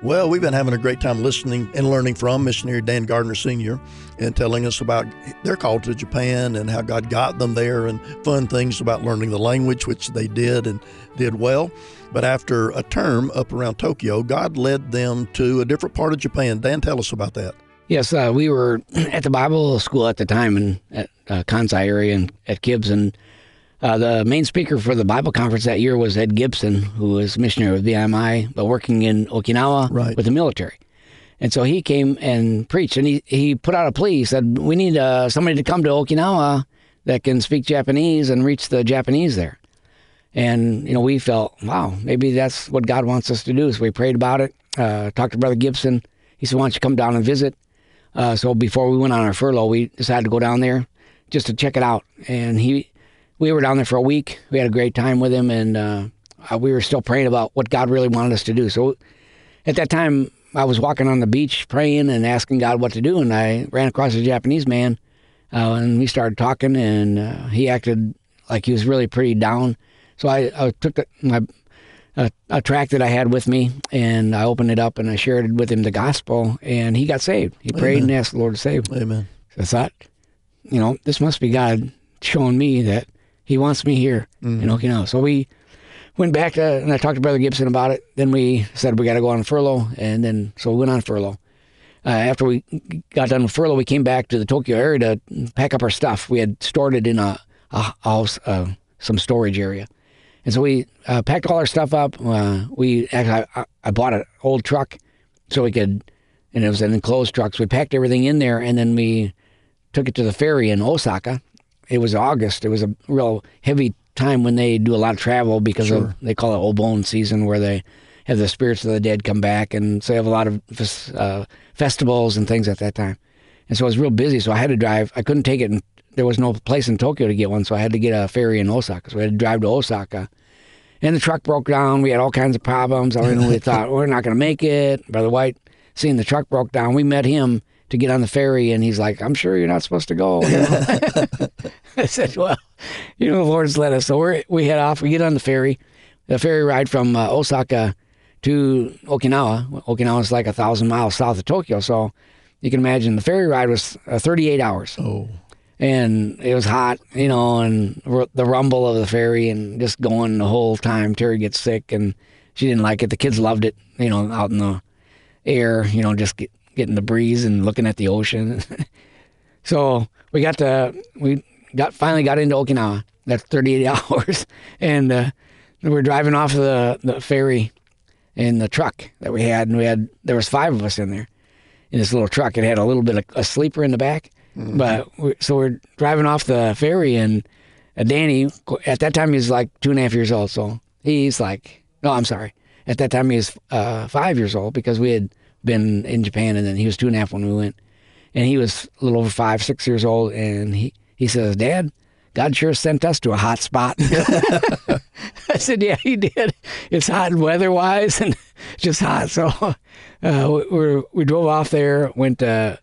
Well, we've been having a great time listening and learning from missionary Dan Gardner Sr. and telling us about their call to Japan and how God got them there and fun things about learning the language, which they did and did well. But after a term up around Tokyo, God led them to a different part of Japan. Dan, tell us about that. Yes, uh, we were at the Bible school at the time in at uh, Kansai area and at Gibbs, and uh, the main speaker for the Bible conference that year was Ed Gibson, who was missionary with BIMI, but working in Okinawa right. with the military. And so he came and preached, and he, he put out a plea. He said, We need uh, somebody to come to Okinawa that can speak Japanese and reach the Japanese there. And, you know, we felt, wow, maybe that's what God wants us to do. So we prayed about it, uh, talked to Brother Gibson. He said, Why don't you come down and visit? Uh, so before we went on our furlough, we decided to go down there just to check it out. And he we were down there for a week. We had a great time with him, and uh, we were still praying about what God really wanted us to do. So at that time, I was walking on the beach praying and asking God what to do, and I ran across a Japanese man, uh, and we started talking, and uh, he acted like he was really pretty down. So I, I took the, my a, a tract that I had with me, and I opened it up and I shared with him the gospel, and he got saved. He Amen. prayed and asked the Lord to save him. Amen. So I thought, you know, this must be God showing me that he wants me here Mhm. in Okinawa. So we went back to, and I talked to Brother Gibson about it. Then we said we got to go on furlough, and then so we went on furlough. Uh, after we got done with furlough, we came back to the Tokyo area to pack up our stuff. We had stored it in a, a house, uh, some storage area, and so we uh, packed all our stuff up. Uh, we actually, I, I bought an old truck so we could, and it was an enclosed truck. So we packed everything in there, and then we took it to the ferry in Osaka. It was August. It was a real heavy time when they do a lot of travel because Sure. of they call it Obon season, where they have the spirits of the dead come back, and so they have a lot of uh, festivals and things at that time. And so it was real busy. So I had to drive. I couldn't take it, and there was no place in Tokyo to get one, so I had to get a ferry in Osaka. So I had to drive to Osaka. And the truck broke down. We had all kinds of problems. I we thought we're not going to make it. Brother White, seeing the truck broke down, we met him to get on the ferry, and he's like, "I'm sure you're not supposed to go." you know? I said, "Well, you know, the Lord's led us." So we we head off. We get on the ferry. The ferry ride from uh, Osaka to Okinawa. Okinawa is like a thousand miles south of Tokyo, so you can imagine the ferry ride was uh, 38 hours Oh, and it was hot, you know, and r- the rumble of the ferry and just going the whole time. Terry gets sick and she didn't like it. The kids loved it, you know, out in the air, you know, just get, getting the breeze and looking at the ocean. so we got to, we got finally got into Okinawa. That's 38 hours. And uh, we were driving off the, the ferry in the truck that we had. And we had, there was five of us in there in this little truck. It had a little bit of a sleeper in the back. But we, so we're driving off the ferry, and uh, Danny, at that time, he was like two and a half years old. So he's like, no, I'm sorry. At that time, he was uh, five years old because we had been in Japan, and then he was two and a half when we went. And he was a little over five, six years old. And he, he says, Dad, God sure sent us to a hot spot. I said, Yeah, he did. It's hot weather wise and just hot. So uh, we, we drove off there, went uh,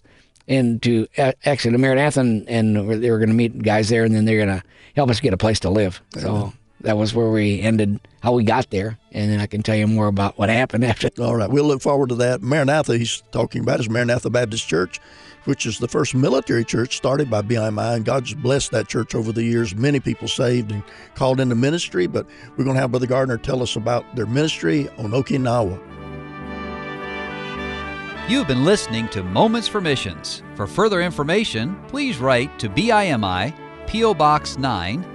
into actually to Maranatha, and, and they were going to meet guys there, and then they're going to help us get a place to live. So that was where we ended, how we got there. And then I can tell you more about what happened after. all right. We'll look forward to that. Maranatha, he's talking about, is Maranatha Baptist Church, which is the first military church started by BIMI, and God's blessed that church over the years. Many people saved and called into ministry, but we're going to have Brother Gardner tell us about their ministry on Okinawa. You've been listening to Moments for Missions. For further information, please write to BIMI, P.O. Box 9,